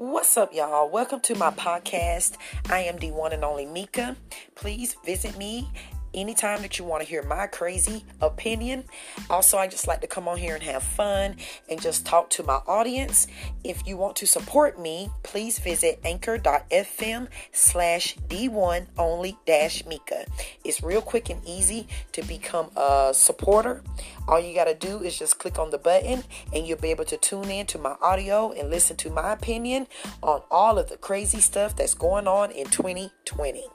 What's up, y'all? Welcome to my podcast. I am the one and only Mika. Please visit me anytime that you want to hear my crazy opinion. Also, I just like to come on here and have fun and just talk to my audience. If you want to support me, please visit anchor.fm slash D1 only dash Mika. It's real quick and easy to become a supporter. All you got to do is just click on the button and you'll be able to tune in to my audio and listen to my opinion on all of the crazy stuff that's going on in 2020.